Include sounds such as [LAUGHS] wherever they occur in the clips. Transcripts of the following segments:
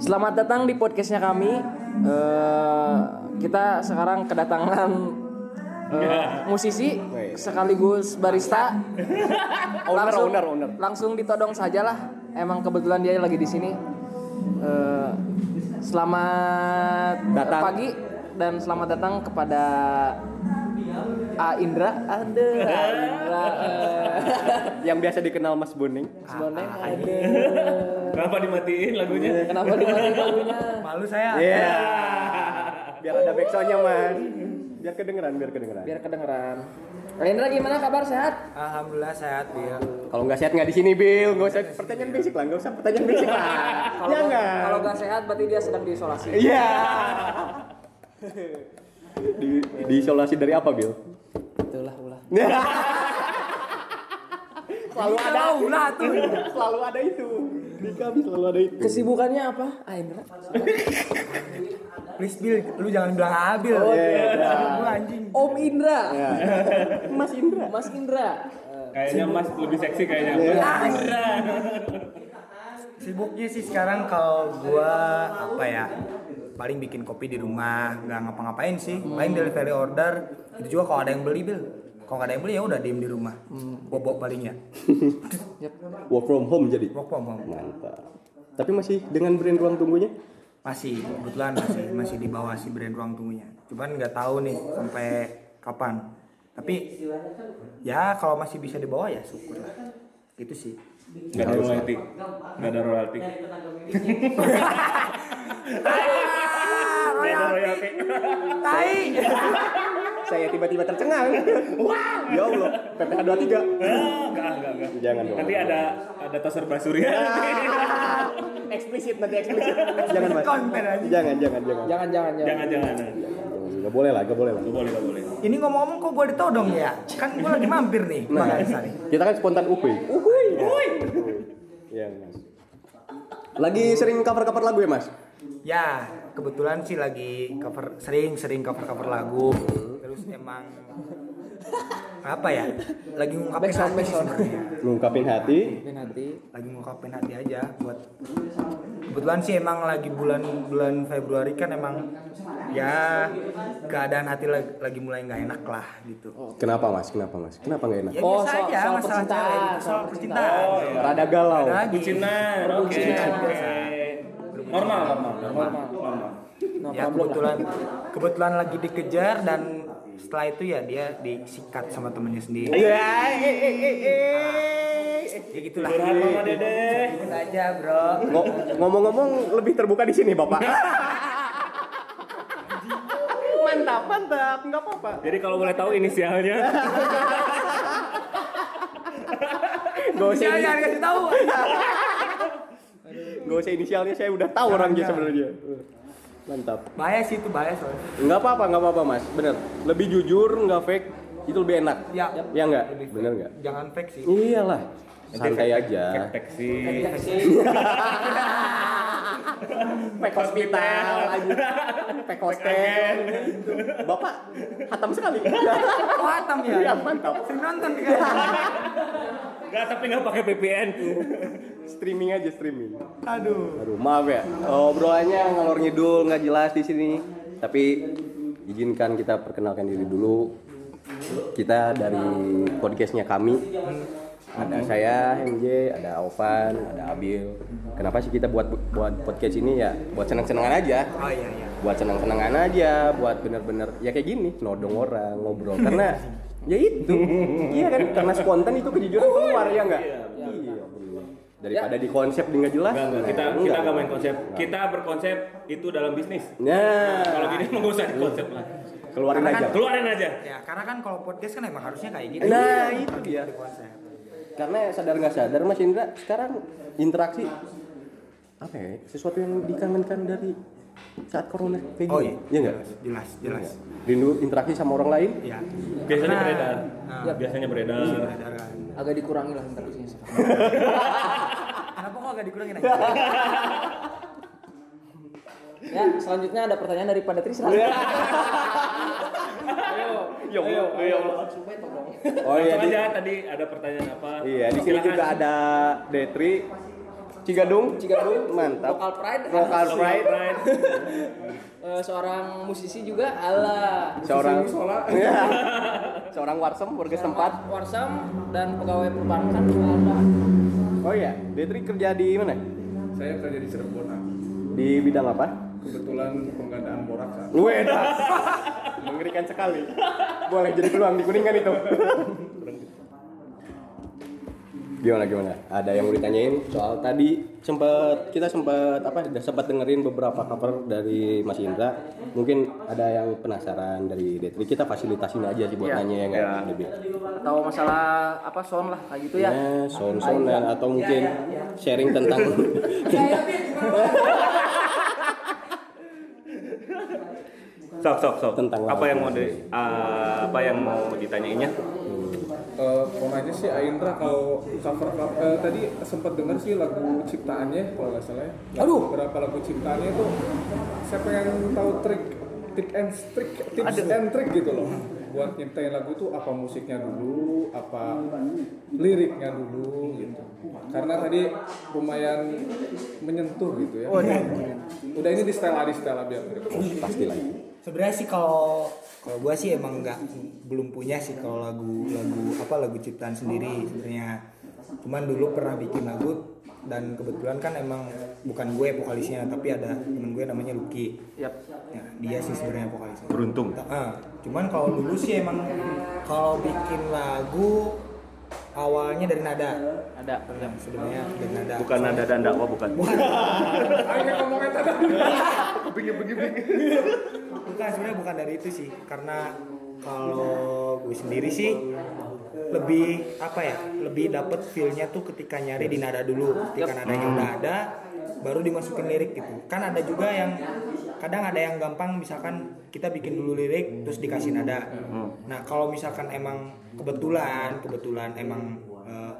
Selamat datang di podcastnya kami. Eh, kita sekarang kedatangan eh, musisi sekaligus barista. [LAUGHS] Owner, langsung, owner, owner. Langsung ditodong sajalah. Emang kebetulan dia lagi di sini. Eh, selamat Datang. pagi dan selamat datang kepada A Indra. Ada A Indra. [LAUGHS] Yang biasa dikenal Mas Boning. Sebenarnya ada. Kenapa dimatiin lagunya? Kenapa dimatiin lagunya? Malu saya. Iya. Biar ada backsoundnya Mas. Biar kedengeran, biar kedengeran. Biar kedengeran. A Indra gimana kabar sehat? Alhamdulillah sehat dia. Kalau nggak sehat nggak di sini, Bill. Nggak usah pertanyaan basic lah, nggak usah pertanyaan basic lah. Kalau Jangan. kalau gak sehat berarti dia sedang diisolasi. Iya. [LAUGHS] di, diisolasi dari apa, Bill? Itulah ulah. [LAUGHS] selalu ada ulah tuh. selalu ada itu. Di kami selalu ada itu. Kesibukannya apa? A Indra. Please Bill, lu jangan bilang Abil. Oh, iya, iya. Anjing. Om Indra. Ya. Mas Indra. Mas Indra. Kayaknya Mas lebih seksi kayaknya. Iya. Sibuknya sih sekarang kalau gua apa ya? Paling bikin kopi di rumah, nggak ngapa-ngapain sih. Paling delivery order. Itu juga kalau ada yang beli, Bill. Kalau nggak ada yang beli ya udah diem di rumah. Bobok palingnya. [LAUGHS] Work from home jadi. Work from home. Mantap. Tapi masih dengan brand ruang tunggunya? Masih, kebetulan masih masih di bawah si brand ruang tunggunya. Cuman nggak tahu nih sampai kapan. Tapi ya kalau masih bisa di bawah ya syukur lah. Itu sih. Gak ada royalti. Gak ada royalti. [LAUGHS] [LAUGHS] Royalti. [LAUGHS] Tai. [LAUGHS] Saya tiba-tiba tercengang. Wah, ya Allah. PPH 23. Enggak, enggak, enggak. Jangan dong. Nanti ada ada taser basurya. [LAUGHS] eksplisit nanti eksplisit. jangan mas. Konten aja. Jangan jangan jangan. Jangan jangan jangan. Jangan, jangan. Gak boleh lah, gak boleh lah. Gak boleh, gak boleh. Ini ngomong-ngomong kok gue ditodong ya? Kan gue lagi mampir nih. Nah, nih. kita kan spontan uhuy. Uhuy. Uhuy. Iya mas. Lagi sering cover-cover lagu ya mas? Ya, kebetulan sih lagi cover sering-sering cover-cover lagu. Terus emang apa ya? Lagi ngungkapin Backsound, hati sebenarnya. Ngungkapin hati. Mungkin nanti. Lagi ngungkapin hati aja buat kebetulan sih emang lagi bulan bulan Februari kan emang ya keadaan hati lagi, lagi mulai nggak enak lah gitu. Kenapa mas? Kenapa mas? Kenapa nggak enak? Ya Oh, soal- aja soal masalah percintaan, cewek, soal soal percintaan. percintaan. Oh, iya. Rada galau. Ada lagi. Bucinan, oke. Perbucinan. Normal, normal, normal. normal. No ya kebetulan lah. kebetulan lagi dikejar dan setelah itu ya dia disikat sama temennya sendiri. Iya. eh, eh, eh, eh. Ya gitulah. Curhat dede. Gitu aja, Bro. Ngo- Ngomong-ngomong lebih terbuka di sini bapak. mantap, mantap, nggak apa-apa. Jadi kalau boleh tahu inisialnya. Gak usah, jangan kasih tahu. Gak usah inisialnya, saya udah tahu orangnya sebenarnya. Mantap. Bahaya sih itu bahaya soalnya. Nggak apa-apa, nggak apa-apa mas. Bener. Lebih jujur, nggak fake, itu lebih enak. Ya. Ya nggak? Lebih fake. Bener nggak? Jangan fake sih. Iyalah. Santai aja. Tek sih. Pek hospital aja. Pek hostel. Bapak hatam sekali. Oh, hatam ya. Iya, mantap. Sering nonton kan? [LAUGHS] Enggak, tapi enggak pakai VPN. [LAUGHS] streaming aja streaming. Aduh. Aduh, maaf ya. Obrolannya ngalor ngidul nggak jelas di sini. Tapi izinkan kita perkenalkan diri dulu. Kita dari podcastnya kami. Ada saya MJ, ada Ovan, ada Abil. Kenapa sih kita buat buat podcast ini ya? Buat senang-senangan aja. Oh iya iya. Buat senang-senangan aja, buat bener-bener ya kayak gini, nodong orang, ngobrol. Karena [LAUGHS] ya itu. iya kan? Karena spontan itu kejujuran keluar ya enggak? Iya, bener. Daripada di konsep di nggak jelas. Enggak, enggak. Kita Nah, kita enggak main konsep. Kita berkonsep itu dalam bisnis. Nah, Kalau gini enggak usah di konsep lah. keluarin Karena aja. kan- Keluarin aja. Ya, karena kan kalau podcast kan emang harusnya kayak gitu. Nah, itu dia. Karena sadar nggak sadar Mas Indra sekarang interaksi apa ya? Sesuatu yang dikangenkan dari saat corona kayak gini. Oh iya. Iya nggak? Jelas, jelas. Rindu interaksi sama orang lain? Iya. Biasanya Karena- beredar. Nah, Biasanya beredar. beredar kan. Agak dikurangi lah interaksinya. [LAUGHS] Kenapa kok agak dikurangin aja? Ya, selanjutnya ada pertanyaan dari Pada Tri silakan. Ayo, Ya Allah, ayo, ya ayo. Oh iya, di, aja tadi ada pertanyaan apa? iya di sini juga ada Detri. Ci, Cigadung. Cigadung. Mantap. Local pride. Local pride. [LAUGHS] Eh, seorang musisi juga ala Seorang Iya. [LAUGHS] Seorang warsem warga setempat. Warsam dan pegawai perbankan ada. Oh iya, Detri kerja di mana? Saya kerja di Cirebon. Di bidang apa? Kebetulan penggandaan borak. Weda. [LAUGHS] Mengerikan sekali. Boleh jadi peluang di kuningan itu. Gimana gimana? Ada yang mau ditanyain soal tadi sempat kita sempat apa udah sempat dengerin beberapa cover dari Mas Indra. Mungkin ada yang penasaran dari Detri. Kita fasilitasin aja sih buat Iya. nanya ya nggak lebih. Atau masalah apa sound lah kayak gitu ya. Ya, sound-sound dan atau mungkin sharing tentang Sok sok sok. Tentang apa lagu. yang mau di ah, apa yang mau ditanyainnya? Eh, mau nanya sih Aindra kalau cover cover eh, tadi sempat dengar sih lagu ciptaannya kalau nggak salah ya. Aduh, berapa lagu ciptaannya itu saya pengen tahu trik tip and trick tips and trick gitu loh. Buat nyiptain lagu itu apa musiknya dulu, apa liriknya dulu gitu. Karena tadi lumayan menyentuh gitu ya. Udah ini di style di style biar gitu. pasti lagi. sebenarnya sih kalau kalau gua sih emang nggak belum punya sih kalau lagu lagu apa lagu ciptaan sendiri sebenarnya cuman dulu pernah bikin lagu dan kebetulan kan emang bukan gue vokalisnya tapi ada temen gue namanya Lucky Yap. ya, dia sih sebenarnya vokalisnya Beruntung. Ah, cuman kalau dulu sih emang kalau bikin lagu awalnya dari nada Ada. Nah, sebenarnya dari nada Bukan nada dan dakwah bukan. Ayo ngomongin tadi. Bukan sebenarnya bukan dari itu sih. Karena kalau gue sendiri sih lebih apa ya lebih dapet feelnya tuh ketika nyari di nada dulu. Ketika nadanya udah ada baru dimasukin lirik gitu. Kan ada juga yang kadang ada yang gampang misalkan kita bikin dulu lirik terus dikasih nada. Nah kalau misalkan emang kebetulan kebetulan emang eh,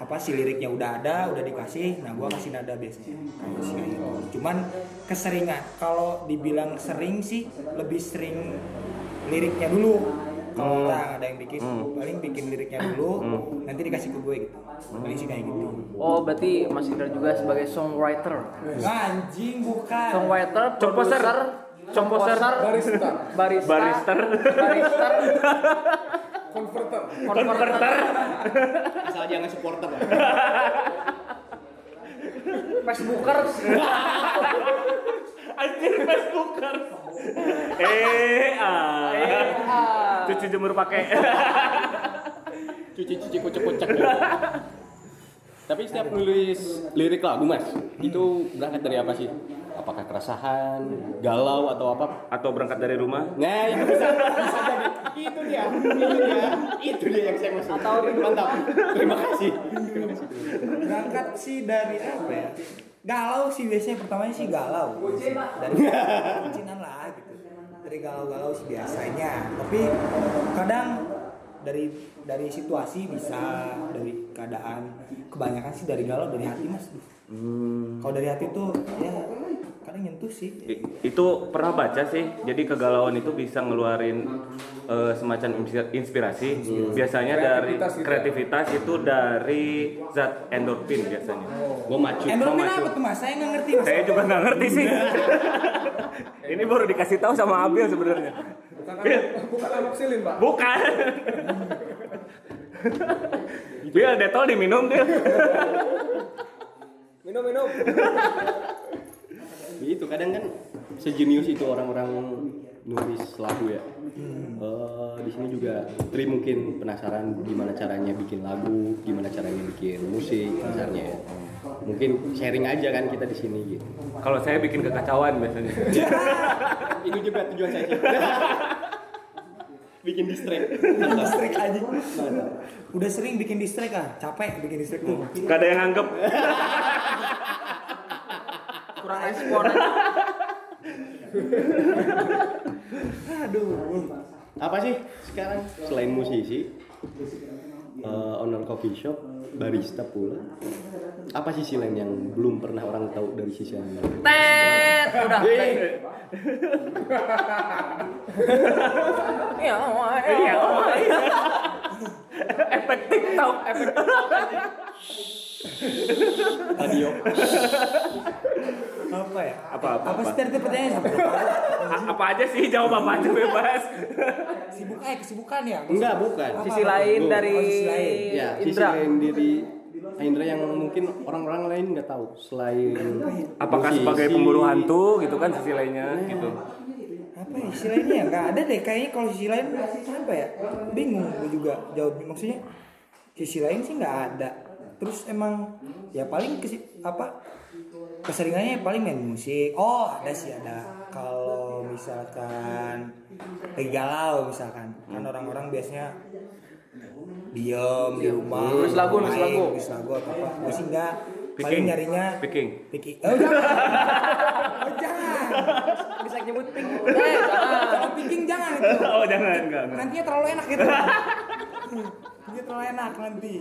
apa sih liriknya udah ada udah dikasih nah gua kasih nada biasanya. Gitu. cuman keseringan kalau dibilang sering sih lebih sering liriknya dulu. Kalau orang ada yang bikin paling bikin liriknya dulu nanti dikasih ke gue gitu. Paling sih kayak gitu. Oh, berarti Mas Indra juga sebagai songwriter. anjing bukan. Songwriter, Composer. composer, Barista. barista, barister, [LAUGHS] Converter. converter, Asal jangan supporter lah. Facebookers. Anjir Facebooker. Eh, ah. Cuci jemur pakai. Cuci-cuci kocak-kocak. Tapi setiap nulis lirik lagu mas, itu berangkat dari apa sih? Apakah keresahan, galau atau apa? Atau berangkat dari rumah? Nah itu bisa, bisa jadi. Itu dia, itu dia, itu dia yang saya maksud. Atau mantap. Terima kasih. Terima kasih. berangkat sih dari apa ya galau sih biasanya pertamanya sih galau dari bucinan lah gitu dari galau-galau sih biasanya tapi kadang dari dari situasi bisa dari keadaan kebanyakan sih dari galau dari hati mas kalau dari hati tuh ya kadang nyentuh sih. I- itu pernah baca sih. Jadi kegalauan itu bisa ngeluarin eh, semacam inspi- inspirasi. Biasanya dari Kreativitas gitu ya? kreativitas itu dari zat endorfin biasanya. Gue macu. endorfin apa tuh mas? Saya nggak ngerti mas. Saya juga nggak ngerti sih. [LAUGHS] Ini baru dikasih tahu sama Abil sebenarnya. Bukan anak, bukan amoxilin, Pak. bukan. Bil detol diminum Bil Minum, minum. Kadang kan sejenius itu orang-orang nulis lagu ya. Eh, di sini juga Tri mungkin penasaran gimana caranya bikin lagu, gimana caranya bikin musik misalnya ya. Mungkin sharing aja kan kita di sini gitu. kalau saya bikin kekacauan biasanya [LAUGHS] Itu juga tujuan saya. [LAUGHS] bikin distract. distrek aja udah sering bikin distrek ah capek bikin distrek tuh gak ada yang anggap [LAUGHS] Kurang respon aduh Apa sih sekarang selain musisi, eh, owner coffee shop, barista pula. Apa sisi lain yang belum pernah orang tahu dari sisi Anda? Tet, udah. Hei, Iya, Iya, iya. efek TikTok Efek Radio. apa ya? Apa, apa, apa apa? sih tadi pertanyaan apa aja sih jawab apa aja bebas sibuk eh kesibukan ya? Enggak, bukan. Apa? Sisi lain Oh, dari sisi lain. Ya, sisi lain diri Indra yang mungkin orang-orang lain nggak tahu selain apakah musisi. sebagai pemburu hantu gitu kan sisi lainnya gitu? Apa ya sisi lainnya? Ya nggak ada deh kayaknya kalau sisi lain apa ya? Bingung gue juga jawab maksudnya sisi lain sih nggak ada terus emang ya paling kesi, apa keseringannya paling main musik. Oh ada sih ada. Kalau misalkan lagi galau misalkan kan orang-orang biasanya diem di rumah Nulis lagu, nulis lagu. nulis lagu atau apa. Gue sih nggak paling nyarinya Picking. picking. Oh jangan oh, jangan. Bisa nyebut pink. Eh, jangan. kalau picking jangan itu. Oh jangan enggak enggak. Nantinya terlalu enak gitu [LAUGHS] nantinya terlalu enak nanti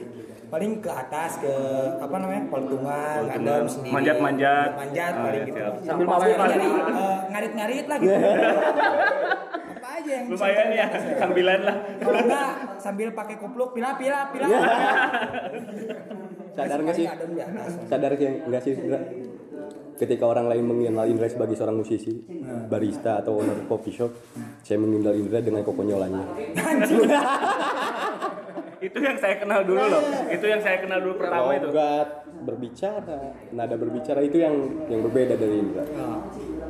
paling ke atas ke apa namanya peltungan ngadem sendiri Manjat-manjat. manjat Oh, paling iya, gitu. Sambil mabuk kali. eh, ngarit-ngarit lah gitu [LAUGHS] apa aja yang lumayan ya sambilan lah kalau enggak sambil pakai kupluk pila pila pila [LAUGHS] Sadar nggak sih? Sadar sih nggak sih? Ketika orang lain mengenal Indra sebagai seorang musisi, barista atau owner coffee shop, saya mengenal Indra dengan kokonyolannya. [LAUGHS] itu yang saya kenal dulu loh. Itu yang saya kenal dulu pertama itu. Logat, berbicara, nada berbicara itu yang yang berbeda dari Indra.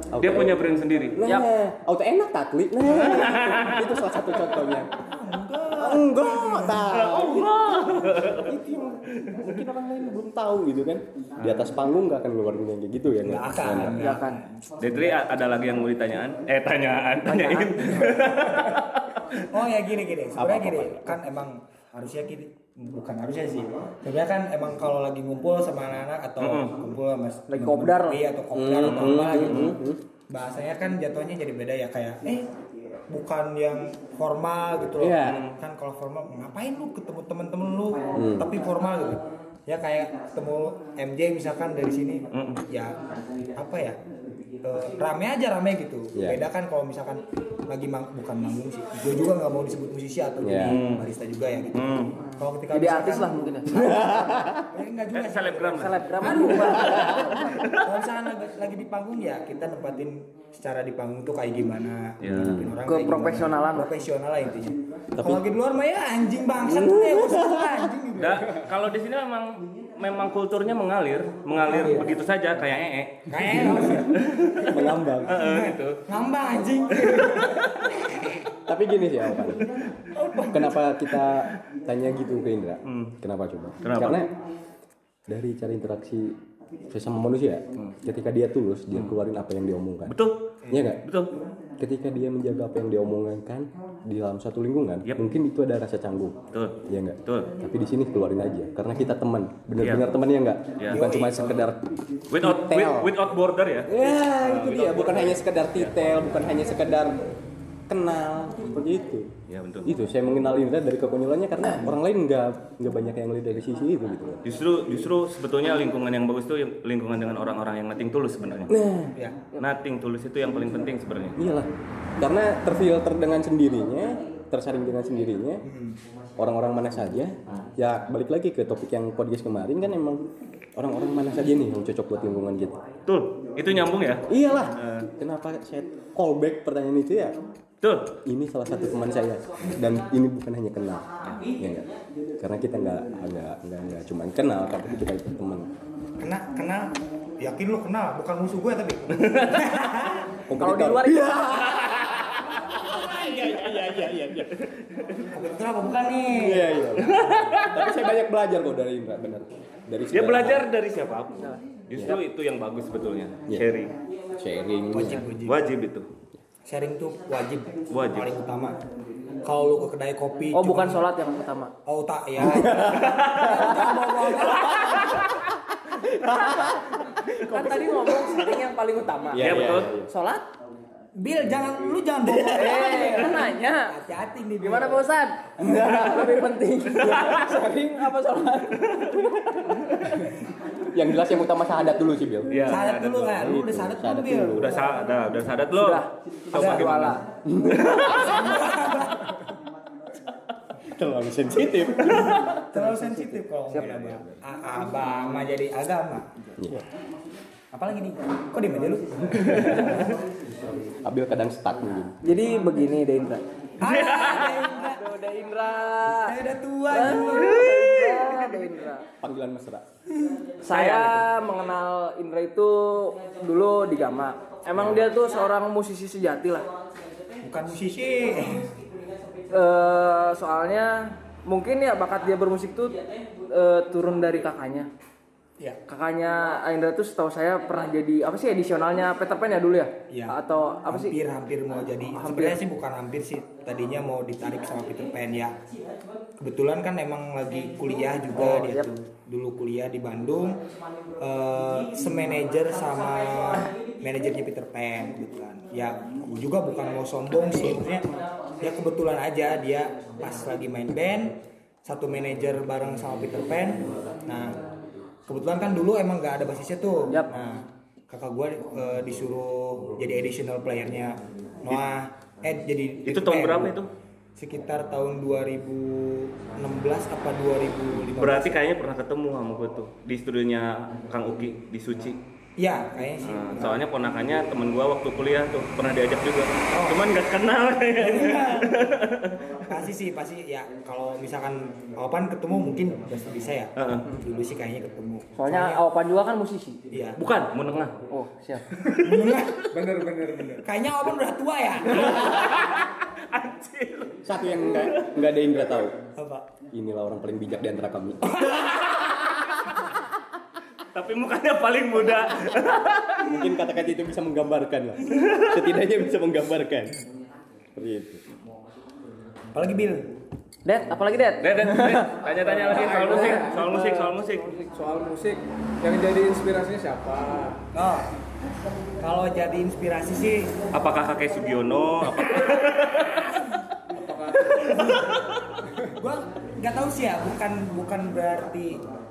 Auto dia punya brand sendiri? Nah, auto enak takli. Nah, itu, [LAUGHS] itu salah satu contohnya. Enggak, tahu. itu mungkin orang lain belum tahu gitu kan. Di atas panggung nggak akan ngeluarin yang kayak gitu ya. nggak akan Ya kan. Detri a- ada lagi yang mau ditanyaan? Eh tanyaan. Tanyain. Oh ya gini gini, sebenarnya Apa, gini apa, kan emang harusnya gini, bukan harusnya sih. Sebenarnya kan emang kalau lagi ngumpul sama anak-anak atau kumpul sama Lagi kopdar lah. Atau kopdar atau apa gitu. Bahasanya kan jatuhnya jadi beda ya kayak eh bukan yang formal gitu loh. Iya. Kan kalau formal ngapain lu ketemu temen-temen lu tapi formal gitu. Ya kayak ketemu MJ misalkan dari sini ya apa ya? Eh, rame aja rame gitu. Iya. Beda kan kalau misalkan lagi mang bukan manggung sih. Gue juga nggak mau disebut musisi atau Iya. jadi barista juga ya gitu. Kalau ketika Jadi artis lah mungkin ya. [LAUGHS] Enggak juga Eh, sih. selebgram. Selebgram. Aduh. Kalau misalkan lagi, lagi di panggung ya kita nempatin secara di panggung tuh kayak gimana. Ngadepin orang kayak Keprofesionalan. gimana. Profesional lah intinya. Kalau lagi di luar mah ya anjing bangsat tuh ya anjing gitu. Da, kalau di sini memang memang kulturnya mengalir mengalir begitu saja kayak ee Kayak Mengambang. Heeh, gitu ngambang anjing. Tapi gini sih Alvan. Kenapa kita tanya gitu ke Indra? Kenapa coba? Kenapa? Karena dari cara interaksi sesama manusia, ketika dia tulus, dia keluarin apa yang diomongkan. betul Iya nggak? betul Ketika dia menjaga apa yang diomongkan di dalam satu lingkungan, Yap. mungkin itu ada rasa canggung. betul Iya nggak? betul Tapi di sini keluarin aja, karena kita teman, benar-benar teman ya nggak? Iya. Bukan cuma sekedar without with- without border ya Ya itu dia, bukan hanya sekedar titel, bukan hanya sekedar kenal seperti itu. ya betul Itu saya mengenal Indra dari kekonyolannya karena orang lain nggak nggak banyak yang lihat dari sisi itu gitu. justru justru sebetulnya lingkungan yang bagus itu yang- lingkungan dengan orang-orang yang nating tulus sebenarnya Nah, Ya. nating tulus itu yang paling penting sebenarnya iyalah. Karena terfilter dengan sendirinya, tersaring dengan sendirinya. Orang-orang mana saja, ya balik lagi ke topik yang podcast kemarin kan emang orang-orang mana saja nih yang cocok buat lingkungan kita. betul itu nyambung ya Iyalah. Kenapa saya callback pertanyaan itu ya? Betul. Ini salah satu teman saya. Dan ini bukan hanya kenal. Ya enggak? Karena kita nggak nggak nggak nggak cuma kenal tapi kita itu teman. Kena kenal. Yakin lu kenal? Bukan musuh gue tapi. [LAUGHS] Kalau di luar itu. Kompetitor apa bukan nih? iya iya. Tapi saya banyak belajar kok dari Indra benar. Dari dia belajar dari siapa pun justru itu yang bagus sebetulnya. Iya. sharing. Sharing Wajib wajib. wajib itu Sharing tuh wajib. Wajib. Paling utama. Kalau lu ke kedai kopi Oh, bukan sholat yang pertama. Oh tak ya. [LAUGHS] Kan tadi ngomong sharing yang paling utama. Iya, betul. Sholat? Bil jangan lu jangan bawa. Eh, nanya. Hati-hati nih. Gimana Pak Ustad? [LAUGHS] Lebih penting. [LAUGHS] sharing apa sholat? yang jelas yang utama syahadat dulu sih Bil Iya, Sadat ada dulu kan. Lu udah sadat belum Sadat Bil? dulu. udah udah sadar belum Sudah. coba Sudah gimana [LAUGHS] terlalu sensitif terlalu sensitif kalau abang. Mah jadi agama. Apalagi nih? Kok diem aja lu? [LAUGHS] Abil kadang stuck mungkin. Jadi begini Deindra. Ah, Deindra. Saya udah tua Deindra. Panggilan mesra. Saya mengenal Indra itu dulu di Gama. Emang dia tuh seorang musisi sejati lah. Bukan musisi. Eh, soalnya mungkin ya bakat dia bermusik tuh eh, turun dari kakaknya. Ya. Kakaknya Indra tuh setahu saya pernah jadi apa sih edisionalnya Peter Pan ya dulu ya? Iya. Atau apa sih? hampir hampir mau jadi sebenarnya sih bukan hampir sih tadinya mau ditarik sama Peter Pan ya kebetulan kan emang lagi kuliah juga Oh, dia yap. tuh dulu kuliah di Bandung eh semanajer sama manajernya Peter Pan kebetulan ya juga bukan mau sombong sih maksudnya ya kebetulan aja dia pas lagi main band satu manajer bareng sama Peter Pan nah kebetulan kan dulu emang nggak ada basisnya tuh Yap. nah kakak gue disuruh jadi additional playernya Noah eh jadi Itu tahun eh, berapa itu? sekitar tahun 2016 apa 2015 Berarti kayaknya pernah ketemu sama gue tuh di studionya Kang Uki di Suci. Ya kayaknya sih Nah, soalnya ponakannya temen gua waktu kuliah tuh pernah diajak juga. Cuman nggak kenal kayaknya. [LAUGHS] [LAUGHS] pasti sih pasti ya kalau misalkan Opan ketemu mungkin pasti bisa ya Heeh. dulu sih kayaknya ketemu Soalnya Awapan juga kan musisi. iya Bukan, menengah. Oh, siap. [LAUGHS] bener bener bener kayaknya Opan udah tua ya Satu yang enggak enggak ada Indra tahu. apa Inilah orang paling bijak di antara kami. Tapi mukanya paling muda. Mungkin kata-kata itu bisa menggambarkan lah. Setidaknya bisa menggambarkan. Seperti itu. apalagi Bill Dad, apalagi Dad? Deh, deh. [LAUGHS] Tanya-tanya lagi soal musik, soal musik, soal musik. soal musik yang jadi inspirasinya siapa oh kalau jadi inspirasi sih Apakah kakek Sugiono? Apakah [LAUGHS] gua nggak tahu sih ya bukan bukan berarti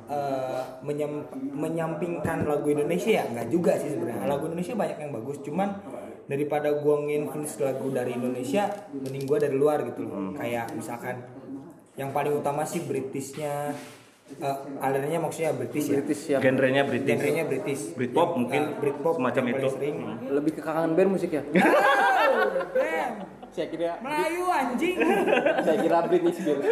eh, menyem- menyampingkan lagu Indonesia ya nggak juga sih sebenarnya lagu Indonesia banyak yang bagus cuman daripada gua nginfluence lagu dari Indonesia mending gua dari luar gitu loh kayak misalkan yang paling utama sih Britishnya eh, alirannya maksudnya British ya British siap. genrenya British? genrenya British Britpop Yang, mungkin, eh, Britpop semacam paling itu. sering. Lebih ke kangen band musik ya? [LAUGHS] Damn, Saya kira Melayu anjing [LAUGHS] saya kira Britney Spears.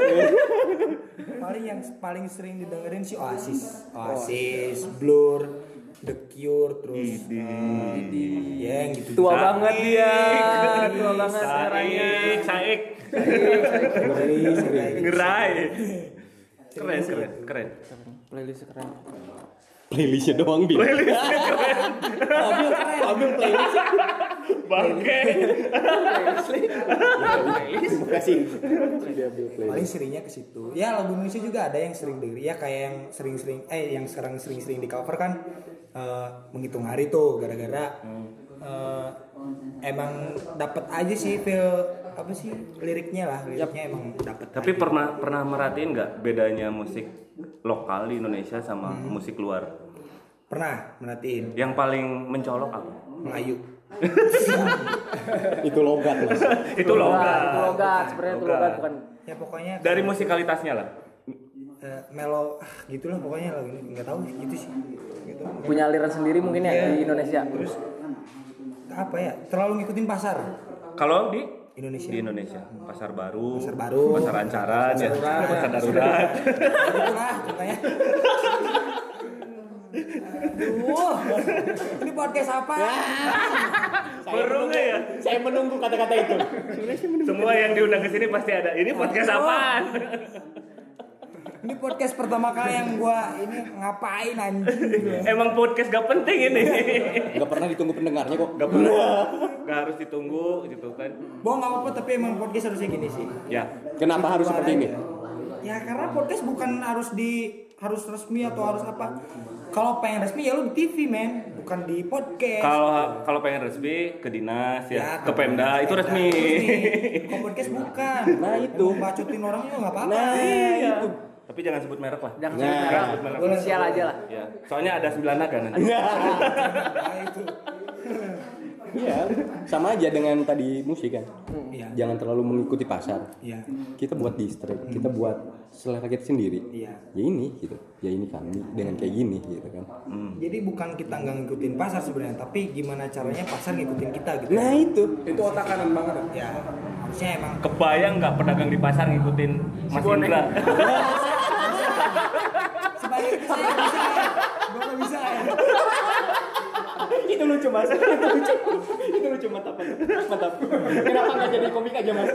paling yang paling sering didengerin sih Oasis Oasis Blur The Cure terus eh, ya yang gitu Tua banget dia. Tua banget suaranya. Saik, Saik, ngerai. Keren, keren, keren. Playlist keren. Playlistnya doang Bil. Playlistnya keren. Abil, Abil playlist. Bangke. Terima kasih. Dia Abil playlist. paling seringnya ke situ ya lagu Indonesia juga ada yang sering denger ya kayak yang sering-sering eh yang sekarang sering-sering di cover kan eh, menghitung hari tuh gara-gara eh, emang dapat aja sih feel apa sih liriknya lah liriknya emang dapat Tapi pernah pernah merhatiin nggak bedanya musik lokal di Indonesia sama musik luar? pernah merhatiin Yang paling mencolok apa? Melayu [LAUGHS] Itu logat Mas. [LAUGHS] Itu logat. Itu logat, sebenarnya itu logat bukan ya pokoknya Dari musikalitasnya lah. eh, melo ah, gitulah pokoknya ini nggak tahu gitu sih gitu punya aliran sendiri mungkin ya Iya. di Indonesia. terus apa ya terlalu ngikutin pasar Kalau di Indonesia di Indonesia, pasar baru, Pasar baru. pasar ancaran, ya, darurat. pasar darurat. Itulah contohnya. Aduh, ini podcast apa? Burungnya ya. Saya menunggu kata-kata itu. Semua yang diundang ke sini pasti ada. Ini podcast apaan? Ini podcast pertama kali yang gua ini ngapain anjing? Emang podcast gak penting ini. Gak pernah ditunggu pendengarnya kok. Gak pernah. Gak harus ditunggu gitu kan. Bohong nggak apa-apa tapi emang podcast harusnya gini sih. Ya. Kenapa harus seperti ini? Ya karena podcast bukan harus di harus resmi atau harus apa. Kalau pengen resmi ya lu di TV men, bukan di podcast. Kalau kalau pengen resmi ke dinas ya, ke ke Pemda itu resmi. Kalau podcast bukan. Nah, itu. Bacotin orang juga nggak apa-apa. Nah, Iya. itu. Tapi jangan sebut merek lah. Jangan Nah. sebut merek. Sebut merek. Inisial aja lah. Ya. Soalnya ada sembilan naga nanti. Nah, itu. Iya, sama aja dengan tadi musik kan. Iya. Jangan terlalu mengikuti pasar. Iya. Kita buat distrik, kita buat selera kita sendiri. Iya. Ya ini gitu. Ya ini kami dengan kayak gini gitu kan. Jadi bukan kita nggak ngikutin pasar sebenarnya, tapi gimana caranya pasar ngikutin kita gitu. Nah itu. Itu otak kanan banget ya. Ya, harusnya emang Kebayang nggak pedagang di pasar ngikutin Mas Indra? [LAUGHS] bisa ya. Nggak bisa ya. itu lucu mas. itu lucu. itu lucu mantap mantap. Kenapa nggak jadi komik aja mas?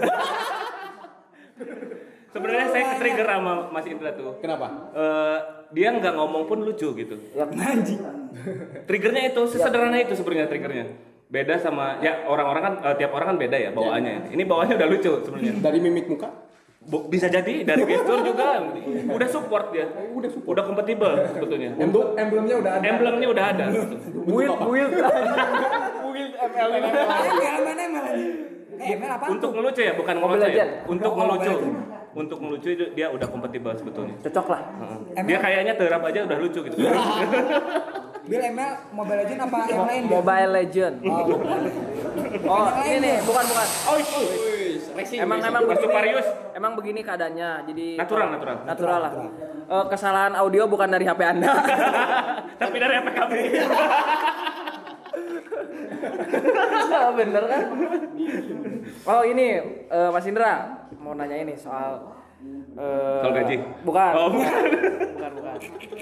Sebenarnya saya ke trigger sama Mas Indra tuh. Kenapa? Eh, dia nggak ngomong pun lucu gitu. Anjing. Triggernya itu sesederhana itu sebenarnya triggernya. Beda sama ya orang-orang kan eh, tiap orang kan beda ya bawaannya. Ini bawaannya udah lucu sebenarnya. Dari mimik muka? Bisa jadi dari gestur juga udah support dia. Udah support. Udah kompatibel sebetulnya. Untuk emblemnya udah ada. Emblemnya udah ada. Build, build, [LAUGHS] build ML ini. ML mana ML aja? Eh, ML apa? Untuk ngelucu ya, bukan ngelucu ya. Legend. Untuk Oh, ngelucu. Untuk ngelucu dia udah kompatibel sebetulnya. Cocok lah. Dia kayaknya terap aja udah lucu gitu. [LAUGHS] Bill ML Mobile Legend apa yang lain? Mobile Legend. Oh. Oh, ini bukan bukan. Oh, Emang emang Mas begini. Suparius. Emang begini keadaannya. Jadi Natural, natural. Natural lah. Eh, kesalahan audio bukan dari HP Anda. [LAUGHS] Tapi dari apa kami? Nah, bener kan? Oh ini eh, Mas Indra mau nanya ini soal eh, Soal gaji? Bukan. Oh, bukan. bukan, bukan.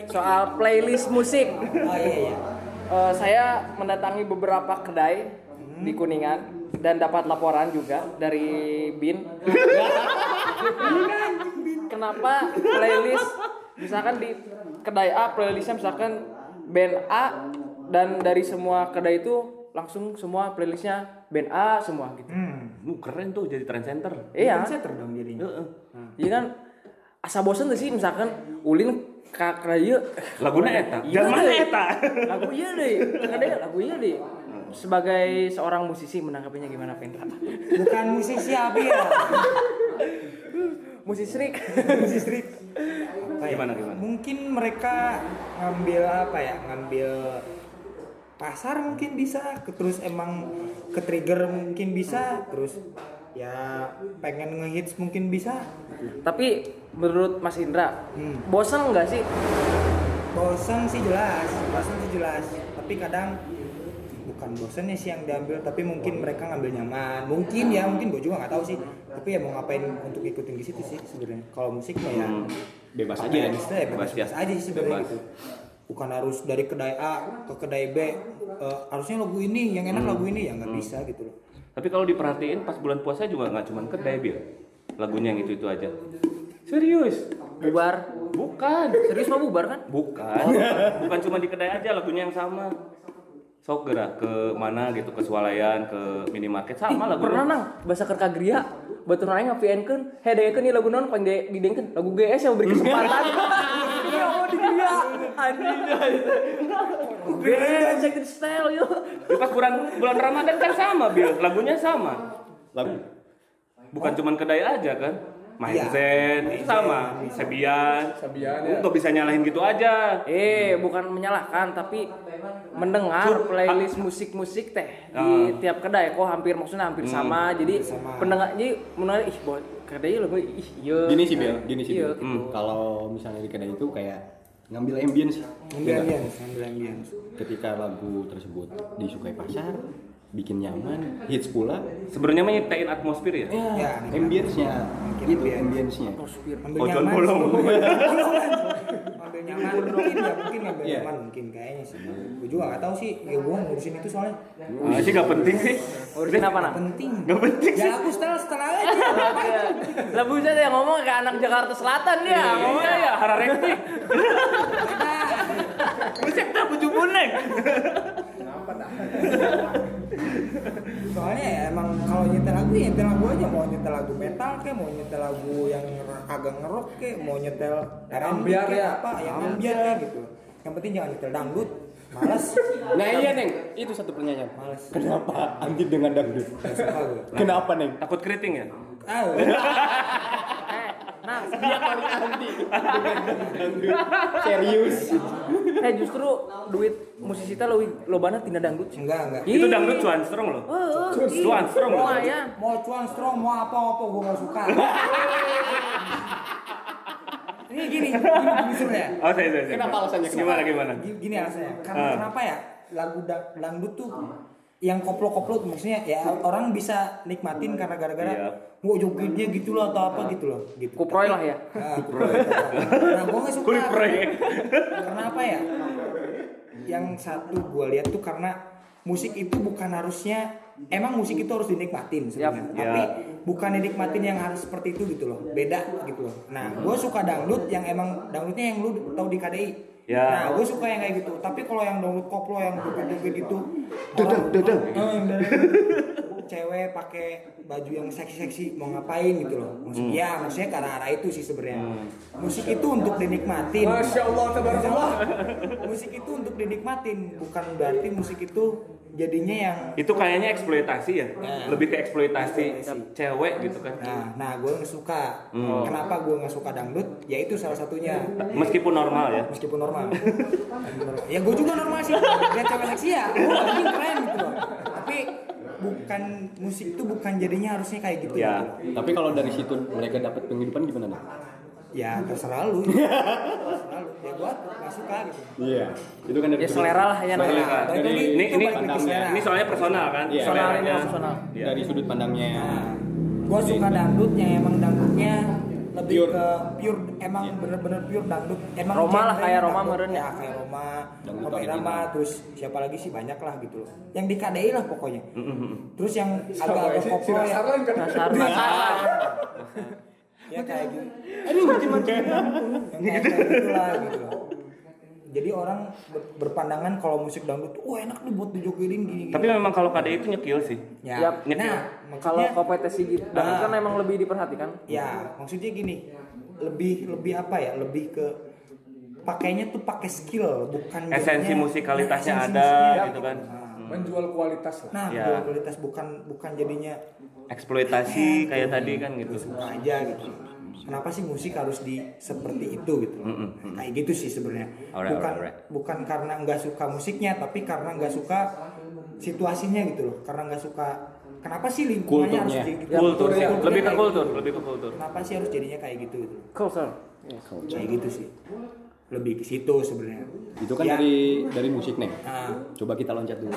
Soal playlist musik. Oh iya iya. Eh, saya mendatangi beberapa kedai di Kuningan dan dapat laporan juga dari Bin. Kenapa playlist misalkan di kedai A playlistnya misalkan band A dan dari semua kedai itu langsung semua playlistnya band A semua gitu. Uh, keren tuh jadi trend center. Iya. Center dong jadinya. Heeh. Iya kan asa bosen tuh sih misalkan ulin ka kedai ieu. Laguna eta. Iya Zaman deh. eta. Lagu iya deh. Kedai lagu iya deh. Sebagai seorang musisi menanggapinya gimana Pendra? Bukan musisi apa ya? Musisi Rick. musisi ya? Gimana gimana? Mungkin mereka ngambil apa ya? Ngambil pasar mungkin bisa, terus emang ke trigger mungkin bisa, terus ya pengen ngehits mungkin bisa. Tapi menurut Mas Indra, Hmm. bosan nggak sih? Bosan sih jelas, bosan sih jelas. Tapi kadang bukan bosannya sih yang diambil, tapi mungkin mereka ngambil nyaman. Mungkin ya, mungkin gue juga nggak tahu sih. Tapi ya mau ngapain untuk ikutin di situ sih sebenarnya. Kalau musik mah ya Hmm. Bebas aja ya, bisa Bebas bebas, ya. aja sih sebenarnya Bebas. gitu. Bukan harus dari kedai A ke kedai B. eh, harusnya lagu ini yang enak lagu ini ya nggak bisa gitu loh. Tapi kalau diperhatiin pas bulan puasa juga nggak cuma kedai bil. Lagunya yang itu itu aja. Serius? Bubar. Bukan. Serius mau bubar kan? Bukan. [LAUGHS] Bukan cuma di kedai aja lagunya yang sama. Sok gerak ke mana gitu ke swalayan ke minimarket. Sama Ih, lagu. pernah nang. Bahasa kerkagria batu naik ngapienkeun hedekeun ieu lagu naon pang de didengkeun lagu GS yang beri kesempatan. [LAUGHS] Iya mau di dia anjing GS Jacket style yo. Ya, pas bulan bulan Ramadan kan sama bil, lagunya sama. Lagu? Bukan cuma kedai aja kan. Mindset itu sama, Sebian. Sabian Lu ya. nggak bisa nyalahin gitu aja. eh bukan menyalahkan tapi mendengar playlist musik-musik teh di tiap kedai kok hampir maksudnya hampir sama jadi sama. pendengar jadi ih buat kedai lagu ih iya gini sih Bel, gini sih Iya, Bel. gitu. Kalau misalnya di kedai itu kayak ngambil ambience. Ambil Iya ambience, ambil ambience. Ketika lagu tersebut disukai pasar, bikin nyaman, hits pula, Sebenarnya mah nyiptain atmosfer ya. Ya, ambience-nya, itu ambience-nya. ambil Ojon nyaman. bolong. [LAUGHS] ambil nyaman mungkin ya mungkin ambil Iya. nyaman mungkin kayaknya sih. Gue juga nggak tahu sih. Ya gue ngurusin itu soalnya. Ah, sih nggak penting sih. urusin apa nang Penting. Nggak penting Ya aku setelah setelah aja. Iya. [LAUGHS] Lah buset ya ngomong kayak anak Jakarta Selatan dia ngomongnya Ngomongnya ya. ya hararekti. Musik [LAUGHS] tak buju bonek. Soalnya ya emang kalau nyetel lagu ya nyetel lagu aja mau nyetel lagu metal kayak mau nyetel lagu yang agak ngerok kayak mau nyetel R&B Ambiar ya. apa yang ambiar kayak gitu. Yang penting jangan nyetel dangdut. Males. [LAUGHS] Nah iya Neng, itu satu pertanyaan. Males. Kenapa anti dengan dangdut? Kenapa Neng? Takut keriting ya? Ah, [LAUGHS] [LAUGHS] Nah, Dia paling anti dengan dangdut. Serius. Eh justru duit musisi teh leuwih lobana tina dangdut. sih. enggak enggak Itu dangdut cuan strong loh. Cuan strong. Lumayan. mau cuan strong mau apa apa gue gak suka [LAUGHS] ini gini gini, gini sebenarnya Oh, saya, saya, saya. Kenapa alasannya? Gimana, gimana? Gini, alasannya karena Ah. kenapa ya lagu da- dangdut tuh yang koplo-koplo maksudnya ya orang bisa nikmatin karena gara-gara Iya. mau jogetnya gitu loh atau apa gitu loh gitu. Kuproy lah ya. Nah, [LAUGHS] nah gue gak suka. Kuliproy. karena apa ya? Yang satu gue lihat tuh karena musik itu bukan harusnya emang musik itu harus dinikmatin sebenarnya. Yap, tapi bukan dinikmatin yang harus seperti itu gitu loh beda gitu loh. Nah gue suka dangdut yang emang dangdutnya yang lu tahu di KDI Ya. nah gue suka yang kayak gitu. Tapi kalau yang dangdut koplo yang joget-joget itu yang dari- cewek pakai baju yang seksi-seksi mau ngapain gitu loh. Maksud ya maksudnya ke arah-arah itu sih sebenarnya. Musik itu untuk dinikmatin. Masya Allah, tabarakallah. musik itu untuk dinikmatin bukan berarti musik itu jadinya yang Itu kayaknya eksploitasi ya. Nah. Lebih ke eksploitasi cewek gitu kan. nah nah gue nggak suka Hmm. kenapa gue nggak suka dangdut ya itu salah satunya Meskipun normal ya. meskipun normal [LAUGHS] ya gue juga normal sih lihat cewek seksi ya gue anjing keren gitu loh tapi bukan musik itu bukan jadinya harusnya kayak gitu Ya. gitu. Tapi kalau dari situ mereka dapat penghidupan gimana nih? ya terserah lu [LAUGHS] terserah lu ya gue nggak suka gitu Iya. Itu kan dari Ya selera lah ya. Selera. Lagi, Ini itu ini pandangnya. selera. ini soalnya personal kan. Iya. Personal ini personal. Iya. dari sudut pandangnya. gue suka dangdutnya emang dangdutnya lebih Pure. ke pure emang bener-bener pure dangdut emang Roma lah, kayak Roma meren ya. ya kayak Roma Roma. Irama terus siapa lagi sih banyak lah gitu loh yang di KDI lah pokoknya terus yang agak-agak Si koplo ya kan. Nasar nasar. [LAUGHS] ya kayak gitu aduh yang kayak gitulah gitu loh jadi orang ber- berpandangan kalau musik dangdut tuh, wah enak nih buat dijogetin gini, gini. Tapi memang kalau KDI itu nyekil sih. ya, Yap, nyekil. nah Kalau maksudnya kompetisi gitu dangdut Ah. kan emang lebih diperhatikan. Ya, maksudnya gini, lebih lebih apa ya? Lebih ke pakainya tuh pakai skill, bukan Esensi jadinya- musikalitasnya Nah, esensi ada, musiknya. gitu kan. Menjual kualitas lah. Nah, Ya. jual kualitas bukan bukan jadinya Eksploitasi kayak tadi kan gitu. aja gitu. Kenapa sih musik harus di seperti itu gitu? Kayak gitu sih sebenarnya. Alright, bukan alright, alright. bukan karena nggak suka musiknya, tapi karena nggak suka situasinya gitu loh. Karena nggak suka kenapa sih lingkungannya harus Kulturnya. jadi gitu? Kultur sih. Kulturnya Lebih ke kultur, gitu. lebih ke kultur. Kenapa sih harus jadinya kayak gitu? gitu? Culture. kayak gitu sih lebih ke situ sebenarnya Itu kan Ya, dari dari musik nih. nah, Coba kita loncat dulu.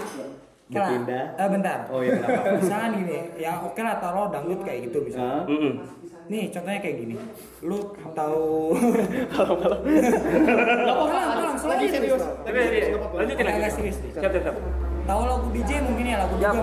Berpindah. Eh, bentar Oh iya kenapa? misalkan gini ya oke lah taruh dangdut kayak gitu misalnya Hah? Mm-mm. nih contohnya kayak gini lu tahu kalau [LAUGHS] kalau nggak langsung aja serius Tapi tapi, lanjutin lagi. Agak serius. Siap, siap, siap. tahu lagu DJ mungkin ya lagu dugem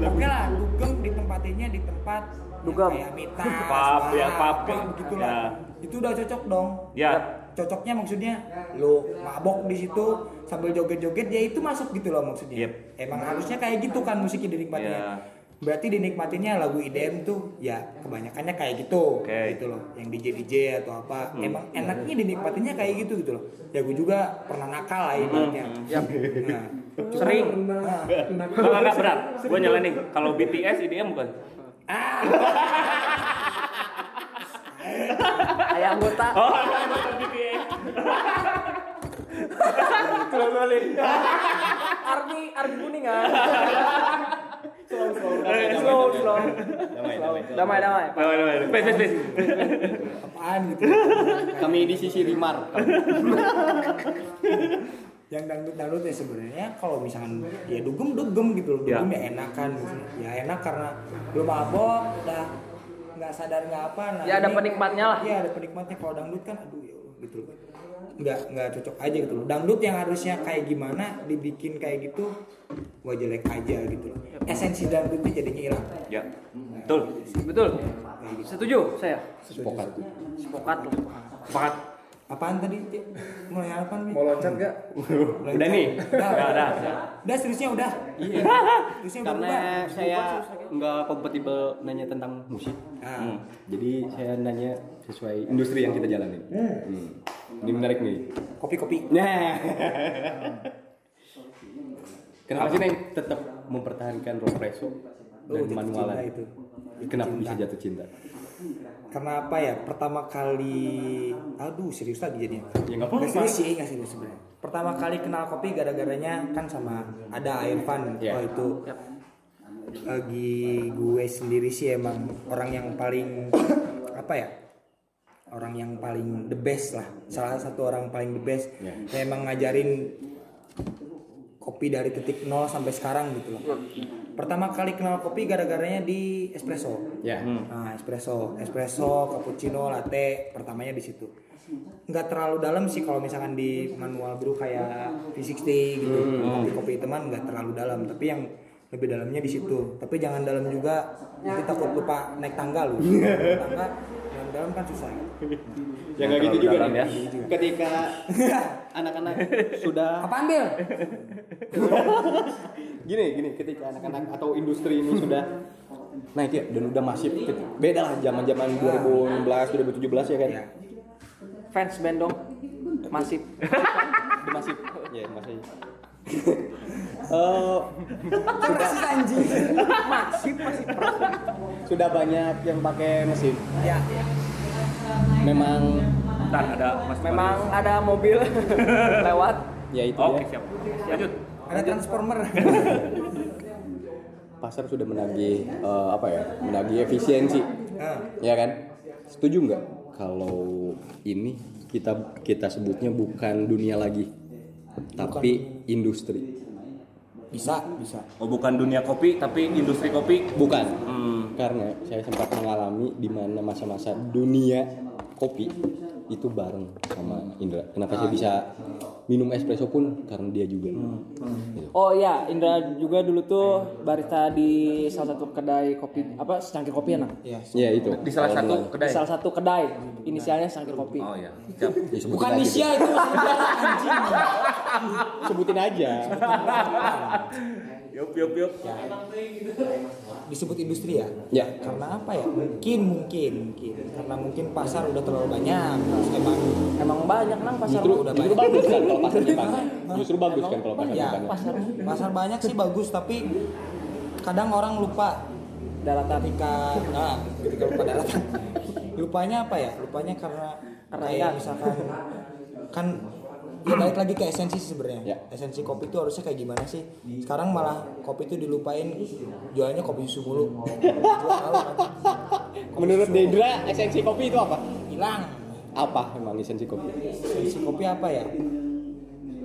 oke lah dugem ditempatinnya di tempat Dugem. kayak mitas Pub, ya, pub. begitulah Ya. itu udah cocok dong Ya. Cocoknya maksudnya lu mabok di situ sambil joget-joget ya itu masuk gitu loh maksudnya Yep. emang harusnya kayak gitu kan musiknya dinikmatinya Ya. berarti dinikmatinya lagu IDM tuh ya kebanyakannya kayak gitu. Hmm. gitu loh yang DJ DJ atau apa emang enaknya dinikmatinya kayak gitu gitu loh ya gue juga pernah nakal lah ibaratnya Hmm. nah, Sering. nah, Enggak enggak berat. Gua nyalain Kalau BTS IDM bukan? [LAUGHS] [LAUGHS] Ayah anggota. Oh, BTS. Army Army kuningan. slow slow. slow. Damai, damai. Damai damai. Damai, damai. Please, please, please. apaan gitu Kami di sisi Rimar. [LAUGHS] yang dangdut dangdut ya sebenarnya kalau misalkan ya dugem dugem gitu loh Ya. dugem ya, enakan gitu. ya enak karena lu mabok udah nggak sadar nggak apa nah Ya, ada ini- penikmatnya lah. iya ada penikmatnya kalau dangdut kan aduh ya Allah, gitu loh nggak nggak cocok aja gitu loh dangdut yang harusnya kayak gimana dibikin kayak gitu gua jelek aja gitu loh esensi dangdutnya jadinya hilang Ya. Betul. Betul. Setuju saya. Sepokat. Sepakat loh. Sepakat. Apaan tadi mulai apa nih Mau loncat gak? Udah nih. udah Udah, udah. udah seriusnya udah Iya. seriusnya udah Karena berubah. saya nggak kompatibel nanya tentang musik. Nah, Jadi saya nanya sesuai industri yang kita jalanin. Hmm. Ini menarik nih. kopi-kopi Nah. [LAUGHS] Kenapa sih Neng tetap mempertahankan Ropresso Oh, dan manualan? itu. Kenapa Cinta. bisa jatuh cinta? Karena apa ya? Pertama kali aduh serius lagi jadinya. Ya nggak apa-apa. serius sih nggak serius sebenarnya. Pertama kali kenal kopi gara-garanya kan sama ada Irfan Iya. oh itu bagi gue sendiri sih emang orang yang paling apa ya? Orang yang paling the best lah. Salah satu orang paling the best. Yang emang ngajarin kopi dari titik nol sampai sekarang gitu loh pertama kali kenal kopi gara-garanya di espresso Ya. Nah, espresso, espresso, cappuccino, latte, pertamanya di situ. Nggak terlalu dalam sih kalau misalkan di manual brew kayak V60 gitu, kopi kopi teman nggak terlalu dalam. Tapi yang lebih dalamnya di situ. Tapi jangan dalam juga, nanti takut lupa naik tangga lu. [LAUGHS] Naik tangga yang dalam kan susah. Ya nggak gitu juga dalam ya. Ketika [LAUGHS] anak-anak sudah Apa ambil? gini gini ketika anak-anak atau industri ini sudah naik ya dan udah masif beda lah zaman zaman 2016 2017 ya kan Fans band dong. Masif. masif ya masih Eh, Persis anjing. Masif masih sudah banyak yang pakai mesin ya, memang Ntar ada Mas Memang ada mobil [LAUGHS] lewat. ya itu Oke, ya siap. Lanjut. ada transformer. [LAUGHS] pasar sudah menagih eh, apa ya menagih efisiensi Nah, ya kan setuju nggak kalau ini kita kita sebutnya bukan dunia lagi tapi industri bisa, bisa. Oh, bukan dunia kopi tapi industri kopi. bukan Hmm. karena saya sempat mengalami di mana masa-masa dunia kopi itu bareng sama Indra kenapa saya bisa minum espresso pun karena dia juga Gitu. Oh iya, Indra juga dulu tuh barista di salah satu kedai kopi apa secangkir kopi ya, Nak? Iya. ya itu Di salah satu mulai. Di kedai. salah satu kedai, inisialnya secangkir kopi. Oh iya. Siap. Ya, Bukan inisial itu anjing. sebutin aja Yup, yup, yup. Disebut industri ya? ya. Karena apa ya? Mungkin mungkin mungkin. Karena mungkin pasar udah terlalu banyak. Terus emang Emang banyak nang. Pasar justru udah justru banyak. bagus kan kalau pasarnya banyak justru bagus kan kalau pasarnya ya banyak pasar. pasar banyak sih bagus tapi kadang orang lupa daratan. ketika nah ketika lupa daratan. [LAUGHS] Lupanya apa ya? Lupanya karena Karena kayak ya. misalkan kan ya balik lagi ke esensi sih sebenarnya. Ya. esensi kopi itu harusnya kayak gimana sih? Sekarang malah kopi itu dilupain jualnya kopi susu mulu. Tahu kan. menurut Dendra esensi kopi itu apa? Hilang. Apa emang esensi kopi? Esensi kopi apa ya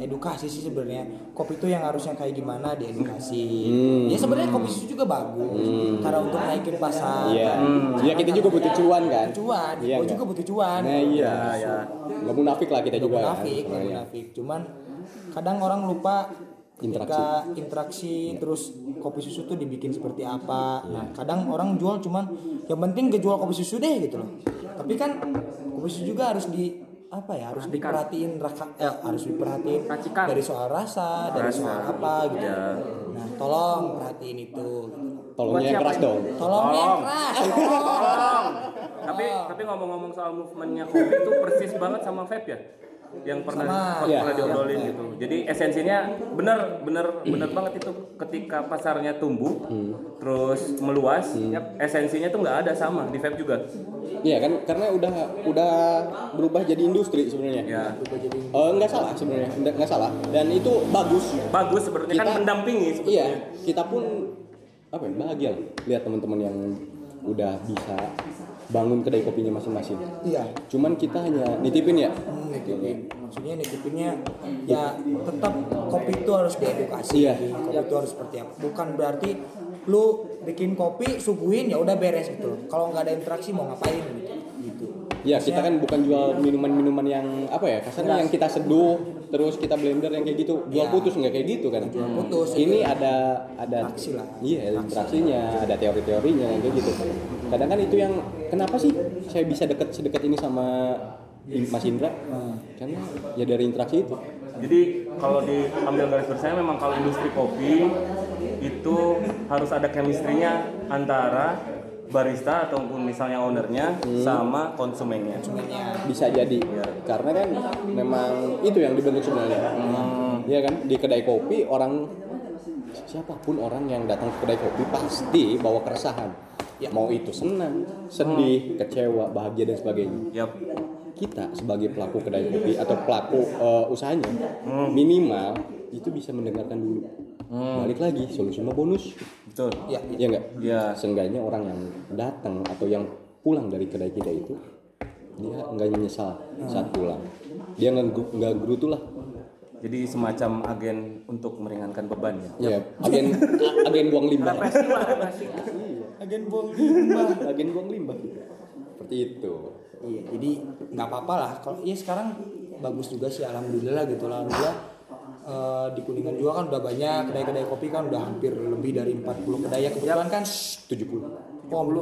edukasi sih sebenarnya. Kopi itu yang harusnya kayak gimana diedukasi. Hmm. ya sebenarnya kopi susu juga bagus. Karena untuk naikin pasar. Iya, iya kita juga butuh cuan kan. cuan. Iya gue nggak? juga butuh cuan. Nah iya, ya. Nggak munafik lah kita Nggak juga. munafik kan. nggak Nah, iya. munafik. Cuman kadang orang lupa ketika interaksi terus kopi susu tuh dibikin seperti apa. Nah kadang orang jual cuman yang penting gue jual kopi susu deh gitu loh. Tapi kan kopi susu juga harus di apa ya harus diperhatiin raka, eh, harus diperhatiin Racikan. dari soal rasa dari soal apa gitu nah tolong perhatiin itu Tolongnya yang keras dong. tolong yang Tolong. keras Tolong. [LAUGHS] Tapi tapi ngomong-ngomong soal movementnya kopi itu persis banget sama vape ya yang pernah Sama. pernah Iya. diobrolin gitu. Jadi esensinya bener bener bener banget itu ketika pasarnya tumbuh terus meluas, esensinya tuh nggak ada sama di vape juga. Iya kan, karena udah udah berubah jadi industri sebenarnya. Ya Eh, nggak salah sebenarnya, nggak salah. Dan itu bagus. bagus sebenarnya kan Kita- mendampingi sebetulnya. Iya, kita pun apa ya, bahagia lihat teman-teman yang udah bisa bangun kedai kopinya masing-masing. iya Cuman kita hanya nitipin ya. Hmm, nitipin. Maksudnya nitipinnya ya tetap kopi itu harus diedukasi. Iya. Kopi itu harus seperti apa? Bukan berarti lu bikin kopi suguhin ya udah beres gitu. Kalau nggak ada interaksi mau ngapain gitu. gitu. Ya kita kan bukan jual minuman-minuman yang apa ya kasarnya yang kita seduh terus kita blender yang kayak gitu jual Ya. putus nggak kayak gitu kan putus, ini itu. ada ada Interaksi lah. iya interaksinya ada teori-teorinya yang kayak gitu kadang kan itu yang kenapa sih saya bisa deket sedekat ini sama Mas Indra? Karena ya dari interaksi itu. Jadi kalau diambil garis besarnya memang kalau industri kopi itu harus ada chemistry-nya antara barista ataupun misalnya ownernya sama konsumennya. bisa jadi. Karena kan memang itu yang dibentuk sebenarnya. Iya kan? Di kedai kopi orang siapa pun orang yang datang ke kedai kopi pasti bawa keresahan mau itu senang sedih kecewa bahagia dan sebagainya. Yap. kita sebagai pelaku kedai kopi atau pelaku eh, usahanya minimal itu bisa mendengarkan dulu. Balik lagi solusi bonus. Betul. Ya, ya enggak ya seenggaknya orang yang datang atau yang pulang dari kedai kita itu dia nggak menyesal saat pulang. Dia nggak gerutu lah. Jadi semacam agen untuk meringankan beban ya? Ya agen [LAUGHS] agen buang limbah agen buang limbah. [LAUGHS] Agen buang limbah. Seperti itu. Iya, jadi nggak apa-apa lah. Kalau ya sekarang bagus juga sih, alhamdulillah gitu lah. Alhamdulillah eh, di Kuningan juga kan udah banyak kedai-kedai kopi kan udah hampir lebih dari 40 kedai. Ya kebetulan kan 70 oh belum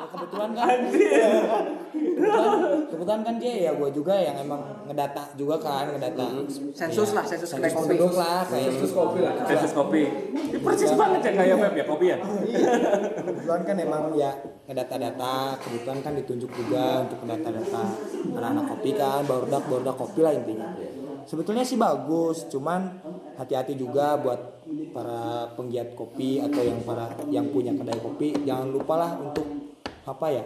Ya, kebetulan kan. Kebetulan, kebetulan kan dia ya gue juga yang emang ngedata juga kan ngedata. Sensus lah, sensus kedai kopi. penduduk lah kayak Terus kopi lah. Sensus kopi. Ini persis banget ya kayak web ya kopi ya? Kebetulan kan emang ya ngedata-data kebetulan kan ditunjuk juga untuk ngedata-data anak-anak kopi kan barudak barudak kopi lah intinya. Sebetulnya sih bagus cuman hati-hati juga buat para penggiat kopi atau yang para yang punya kedai kopi. Jangan lupa lah untuk apa ya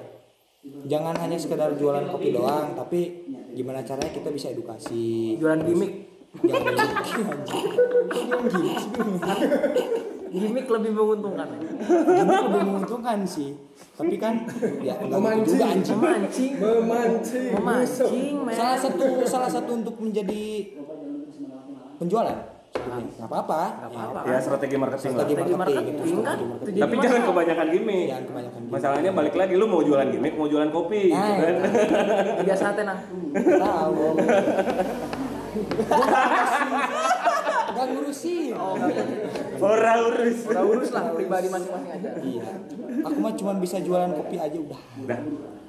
jangan hanya sekedar jualan kopi doang tapi gimana caranya kita bisa edukasi Jualan gimmick. jangan. Jangan gimmick [LAUGHS] Gimmick lebih menguntungkan. gimmick lebih menguntungkan sih tapi kan ya enggak juga anjing Memancing, Memancing. memancing, salah satu salah satu untuk menjadi penjualan nggak apa-apa. Ya strategi marketing lah. Strategi Strategi marketing gitu marketing kan? strategi marketing. Jadi tapi jangan kebanyakan gimmick. Jangan kebanyakan gitu masalahnya balik lagi lu mau jualan gimmick mau jualan kopi Nah, gitu kan? Tiga sate nang. tahu. Nggak ngurusin. Ora urus. Udah urus lah pribadi masing-masing aja. iya. Aku mah cuma bisa jualan kopi aja udah. Udah.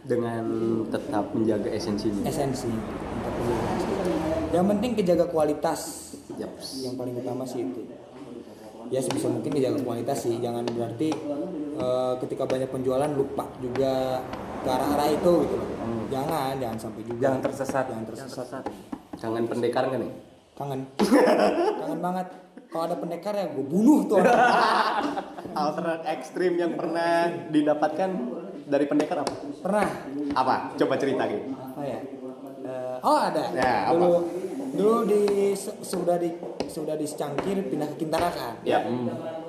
dengan tetap menjaga esensinya. Esensi. yang penting kejaga kualitas Yaps. yang paling utama sih itu. Ya sebisa mungkin dijaga kualitas sih. Jangan berarti eh, ketika banyak penjualan lupa juga ke arah-arah itu gitu. Loh jangan jangan sampai juga. Jangan tersesat. Jangan tersesat. Kangen pendekar kan nih? Kangen. [LAUGHS] Kangen banget. Kalau ada pendekar ya gue bunuh tuh orang. [LAUGHS] Alternate ekstrim yang pernah didapatkan dari pendekar apa? Pernah. Apa? Coba ceritain. Apa ya? Eh, oh ada. Ya, apa? Dulu di se- sudah di sudah di Secangkir pindah ke Kintara kan ya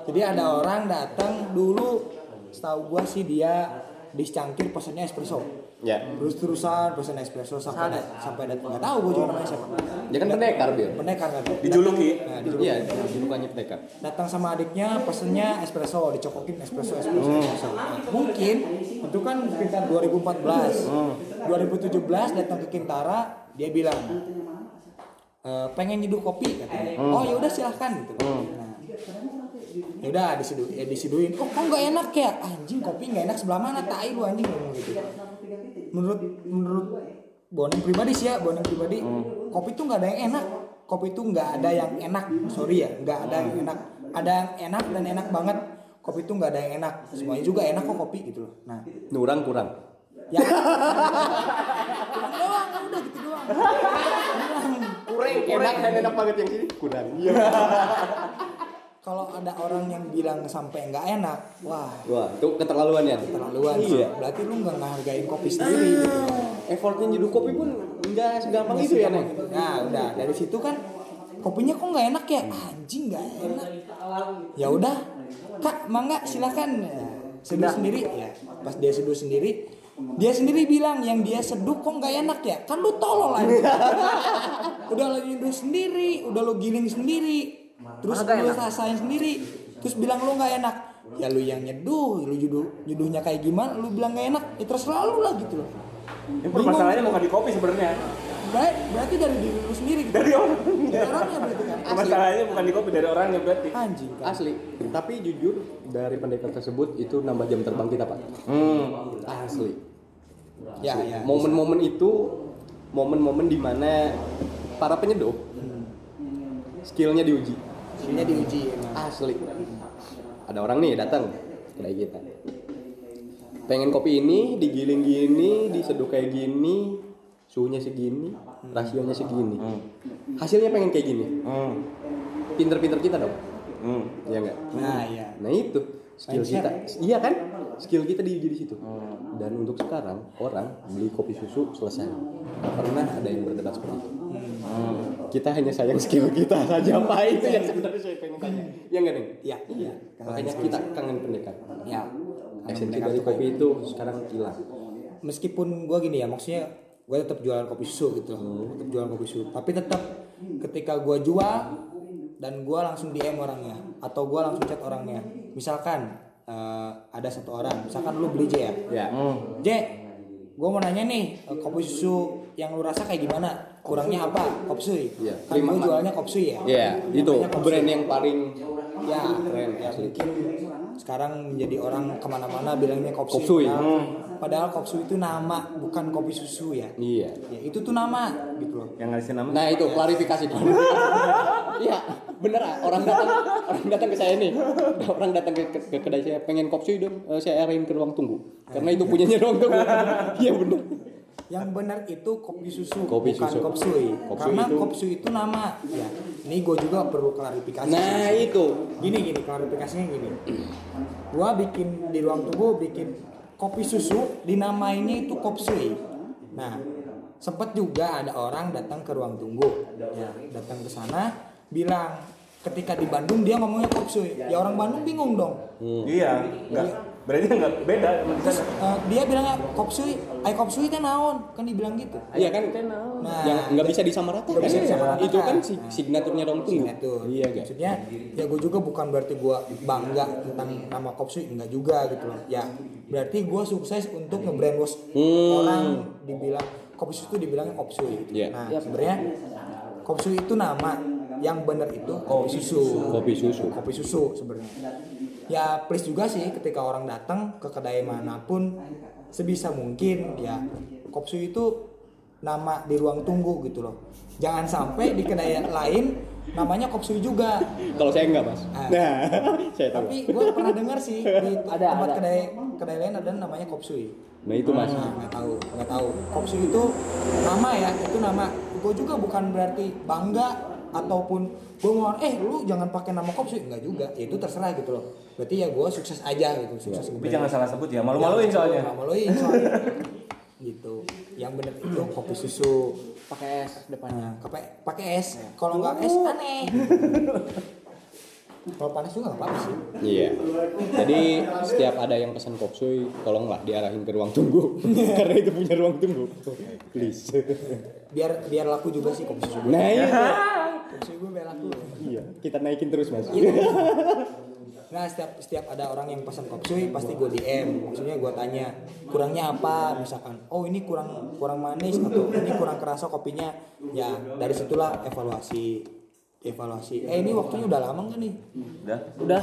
Jadi ada orang datang dulu setahu gua sih dia di Cangkir pesannya espresso. ya Terus terusan pesan espresso sampai dat- sampai datang nggak tahu gua juga namanya siapa. dia kan pendekar bil Pendekar kan. dijuluki Nah, dijuluki. iya julukannya pendekar Datang sama adiknya pesennya espresso, dicokokin espresso espresso. espresso. Nah, mungkin itu kan sekitar 2014. 2017 datang ke Kintara, dia bilang "E, pengen nyeduh kopi katanya. Oh ya udah silahkan gitu. Nah, ya udah disidu ya disiduin kok kok nggak enak ya anjing kopi nggak enak sebelah mana tai lu anjing ngomong gitu. Menurut menurut Boning pribadi sih ya Boning pribadi kopi tuh nggak ada yang enak. Kopi tuh nggak ada yang enak. Sorry ya nggak ada yang enak. Ada yang enak dan enak banget. Kopi tuh nggak ada yang enak. Semuanya juga enak kok kopi gitu loh. Nah. Nurang kurang. Ya. Kurang [LAUGHS] doang udah gitu doang. Kurang enak dan enak banget yang sini. Kurang iya. [LAUGHS] Kalau ada orang yang bilang sampai nggak enak wah. Wah itu keterlaluan ya? Terlaluan sih. iya berarti lu nggak ngehargain kopi sendiri gitu. effortnya nyeduh kopi pun nggak segampang itu ya neng? Nah, udah. Dari situ kan kopinya kok nggak enak ya? Anjing nggak enak. Ya udah, kak, mangga silakan. Ya, seduh sendiri. Ya. Pas dia seduh sendiri, dia sendiri bilang yang dia seduh kok nggak enak ya? Kan lu tolol aja. [LAUGHS] udah lo nyeduh sendiri, udah lo giling sendiri, terus lu rasain sendiri, terus bilang lu nggak enak. Ya lu yang nyeduh, lu juduh, juduhnya kayak gimana, lu bilang nggak enak, ya terserah lu lah gitu loh. ini permasalahannya bukan di kopi sebenarnya Berarti, berarti dari diri lu sendiri gitu. dari orang Dari orangnya berarti kan. permasalahannya bukan di kopi dari orangnya berarti Anjing kan. asli tapi jujur dari pendekar tersebut itu nambah jam terbang kita pak hmm. asli Ya, ya. momen-momen itu momen-momen di mana para penyeduh skillnya diuji Skillnya diuji emang. asli ada orang nih datang kedai kita pengen kopi ini digiling gini diseduh kayak gini suhunya segini rasionya segini hasilnya pengen kayak gini Hmm. pinter-pinter kita dong Hmm. Iya enggak? Nah, iya. Nah itu skill kita, iya kan? Skill kita di di situ. Hmm. Dan untuk sekarang orang beli kopi susu selesai. Gak pernah ada yang berdebat seperti itu. Hmm. Kita hanya sayang skill kita saja apa itu yang sebenarnya saya pengen tanya. Iya enggak nih? Iya, iya. Makanya kita kangen pendekat. Ya. Esensi dari kopi itu sekarang hilang. Meskipun gua gini ya, maksudnya gue tetap jualan kopi susu gitu loh. Hmm. Tetap jualan kopi susu. Tapi tetap ketika gua jual dan gua langsung DM orangnya atau gua langsung chat orangnya. Misalkan eh, ada satu orang, misalkan lu beli J ya. Ya. J, gue mau nanya nih, eh, kopi susu yang lu rasa kayak gimana? Kurangnya apa? Kopsui. Iya. Kan Lima- jualnya kopsui ya. Iya, itu brand yang paling Ya, keren ya mungkin sekarang menjadi orang ke mana-mana bilangnya kopsui. Kopsui. Padahal, padahal kopsui itu nama, bukan kopi susu ya. Iya. Ya itu tuh nama gitu loh. Yang ngasih nama? Nah itu klarifikasi [LAUGHS] Iya bener ah orang datang orang datang ke saya nih orang datang ke, ke, ke kedai saya pengen kopsui dong Eh, saya arahin ke ruang tunggu karena itu punyanya ruang tunggu [LAUGHS] iya bener Yang benar itu kopi susu, Kopi bukan susu. kopsui. Kopsui Karena itu- kopsui itu nama. Ya, ini gue juga perlu klarifikasi. nah itu gini gini klarifikasinya gini gua bikin di ruang tunggu bikin kopi susu dinamainnya itu kopsui nah sempet juga ada orang datang ke ruang tunggu ya datang ke sana bilang ketika di Bandung dia ngomongnya kopsui ya orang Bandung bingung dong Iya, enggak. Berarti enggak beda sama di terus sana. eh, dia bilangnya kopsui ay kopsui kan naon kan dibilang gitu iya kan nah yang nggak bisa disamaratakan Nggak bisa disamaratakan. itu kan si- signaturnya tunggu Signatur. iya gak Maksudnya ya gue juga bukan berarti gue bangga tentang nama Kopsui enggak juga gitu loh. Ya berarti gue sukses untuk nge-brainwash Hmm. orang dibilang Kopsui itu dibilangnya Kopsui. Iya. Nah sebenarnya Kopsui itu nama yang benar itu kopi susu. kopi susu Kopi susu sebenarnya. Ya please juga sih ketika orang datang ke kedai mana pun sebisa mungkin ya Kopsui itu nama di ruang tunggu gitu loh. Jangan sampai di kedai lain namanya Kopsui juga. kalau saya enggak mas Ah. nah [LAUGHS] saya tahu Tapi gue pernah dengar sih di [LAUGHS] Ada, tempat ada. kedai kedai lain ada namanya Kopsui. nah itu mas Nah, nggak tahu, nggak tahu. Kopsui itu nama ya, itu nama. Gue juga bukan berarti bangga ataupun gue mau eh lu jangan pakai nama Kopsui enggak juga. Ya itu terserah gitu loh. Berarti ya gue sukses aja gitu, sukses Tapi jangan salah sebut ya, malu-maluin soalnya. Malu-maluin soalnya. [LAUGHS] gitu. Yang bener itu kopi susu. pakai es depannya Nah, pakai pakai es. Kalau nggak es aneh. [LAUGHS] Kalau panas juga nggak apa-apa sih. Iya. Jadi setiap ada yang pesan kopsui, tolonglah diarahin ke ruang tunggu [LAUGHS] karena itu punya ruang tunggu. Please. Biar biar laku juga sih kopi susu. Nah iya. Gue laku. Iya, kita naikin terus mas. Nah setiap setiap ada orang yang pesan kopsui pasti gue DM. Maksudnya gue tanya kurangnya apa misalkan. Oh ini kurang kurang manis atau ini kurang kerasa kopinya. Ya dari situlah evaluasi evaluasi. Eh ini waktunya udah lama nggak nih? Udah. udah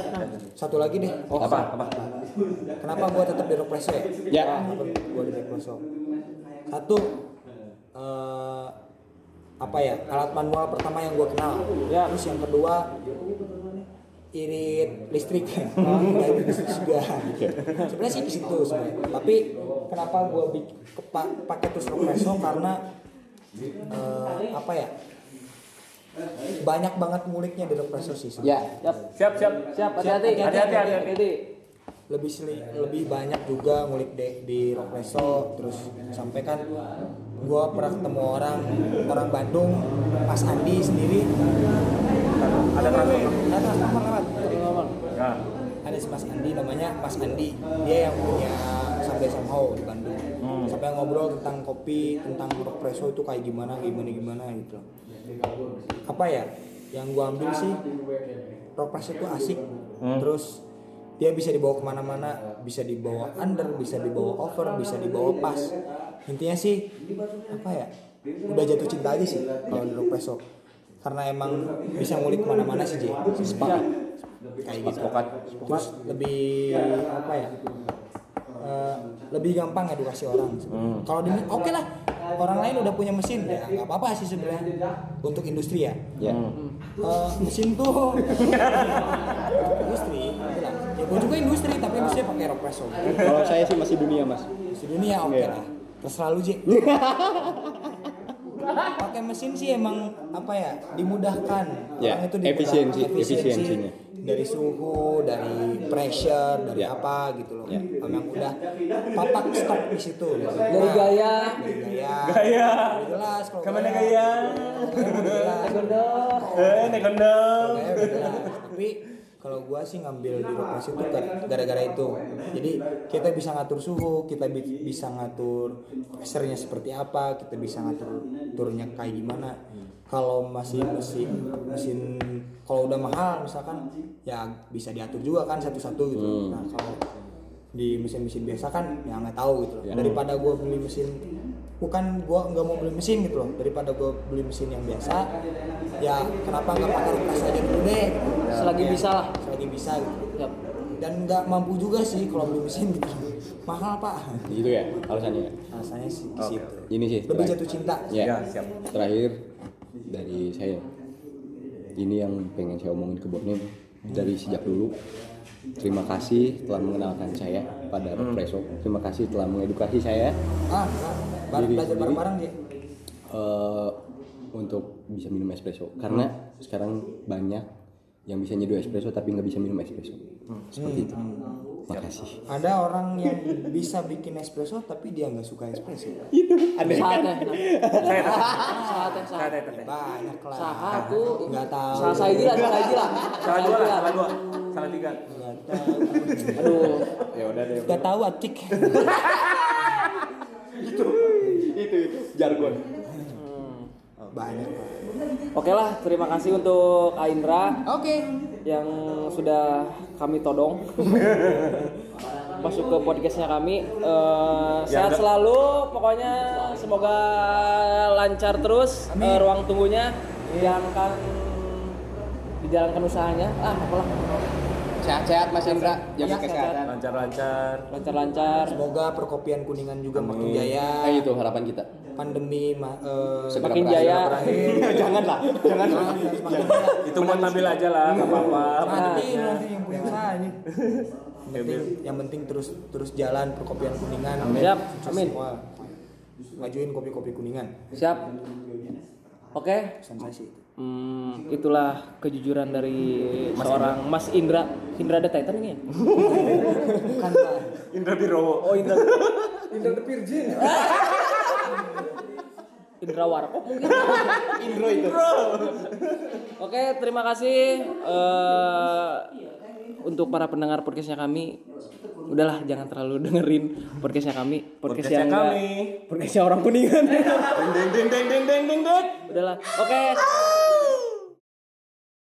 Satu lagi deh. Oh, apa? Apa? Kenapa gue tetap di Rockpresso ya? Ya. Kenapa gue di? Satu, eh, apa ya? Alat manual pertama yang gue kenal. Ya. Terus yang kedua, irit listrik. Nggak irit listrik juga. Sebenarnya sih di situ sebenarnya. Tapi kenapa gue pakai terus Rockpresso karena eh, apa ya? Banyak banget nguliknya di Rockpresso sih. Ya. siap Siap, siap. siap hati-hati Hati-hati, hati-hati. hati lebih seli, lebih banyak juga ngulik di, di Rock terus sampai kan gue pernah ketemu orang orang Bandung Mas Andi sendiri. Ada transfer. ada transformer lewat Nah, ada si Mas Andi namanya Mas Andi. Dia yang punya sampai somehow di Bandung. Sampai ngobrol tentang kopi tentang Rock Reso itu kayak gimana gimana gimana gitu. Apa ya? Yang gue ambil sih Rock itu asik. Terus dia bisa dibawa ke mana-mana. Bisa dibawa under bisa dibawa over bisa dibawa pas intinya sih apa ya udah jatuh cinta aja sih kalau di Reso karena emang bisa ngulik ke mana-mana sih J sepakat kayak gitu. Terus lebih apa ya eh, lebih gampang edukasi orang. Sebenarnya. kalau di oke lah orang lain udah punya mesin ya nggak apa-apa sih sebenarnya untuk industri ya. Ya. Eh, mesin tuh industri ya gue juga industri tapi mesinnya pakai rock Kalau saya sih masih dunia mas. di dunia oke Iya. lah terserah lu J [LAUGHS] pakai mesin sih emang apa ya dimudahkan Ya, Orang itu dimudahkan. efisiensi- efisiensinya. dari suhu dari pressure dari Ya. apa gitu loh Ya. memang udah papak stop di situ Dari Nah, gaya dari gaya Gaya. jelas kalau Ke mana gaya gaya? Gaya udah jelas. Eh, jelas. tapi kalau gua sih ngambil di lokasi itu gar- gara-gara itu. jadi kita bisa ngatur suhu kita bi- bisa ngatur pressure-nya seperti apa kita bisa ngatur turunnya kayak gimana. Kalau masih mesin mesin kalau udah mahal misalkan ya bisa diatur juga kan satu-satu gitu. Nah kalau di mesin-mesin biasa kan ya nggak tahu gitu loh. daripada gua beli mesin bukan gua nggak mau beli mesin gitu loh. Daripada gua beli mesin yang biasa ya kenapa nggak pakai kertas aja dulu deh? gitu. Selagi Ya, bisa lah. selagi bisa gitu dan nggak mampu juga sih kalau beli mesin gitu mahal pak Gitu ya alasannya. rasanya sih di situ Ini sih. lebih terakhir. jatuh cinta Ya, Ya, siap. terakhir dari saya. Ini yang pengen saya omongin ke Bonim dari sejak dulu. Terima kasih telah mengenalkan saya pada Represo. Terima kasih telah mengedukasi saya ah bar- Diri belajar bareng-bareng dia eh, untuk bisa minum espresso. Karena sekarang banyak yang bisa nyeduh espresso tapi nggak bisa minum espresso. Seperti itu. Makasih. ada orang yang bisa bikin espresso tapi dia nggak suka espresso Saatnya. Saya Saatnya. Saatnya. teh. banyak lah Saha tuh nggak tahu salah saya lah, salah saya lah. Salah dua lah, salah dua. Salah tiga. nggak tahu Aduh. Ya udah deh. nggak tahu atik [LAUGHS] itu itu jargon. Banyak pak Oke lah, terima kasih untuk Kak Indra oke yang sudah kami todong [LAUGHS] masuk ke podcastnya kami. Eh, Ya, sehat enggak. selalu, pokoknya semoga lancar terus eh, ruang tunggunya, dijalankan dijalankan usahanya. Ah, apalah, Sehat-sehat Mas Indra, jaga kesehatan. Lancar-lancar. lancar-lancar. semoga perkopian kuningan juga makin jaya Nah, itu harapan kita. pandemi ma- eh, Segera Makin jaya. [LAUGHS] Janganlah, jangan. semakin Itu buat ngambil aja lah, nggak apa-apa. nanti nanti yang punya yang penting, yang penting terus terus jalan perkopian kuningan Siap, Sukses amin. semua. ngajuin kopi-kopi kuningan Siap. Oke. saya sih Hmm, itulah kejujuran dari seorang Mas Indra. Indra The Titan ini ya? bukan pak Indra Birowo. Oh, Indra. Indra the Virgin. Indra Warkop mungkin. Indro itu. Oke, terima kasih eh, untuk para pendengar podcastnya kami. Udahlah, jangan terlalu dengerin podcastnya kami. Podcast Podcastnya yang enggak- kami. Podcastnya orang kuningan. Ding ding ding ding ding ding ding. Udahlah. Oke.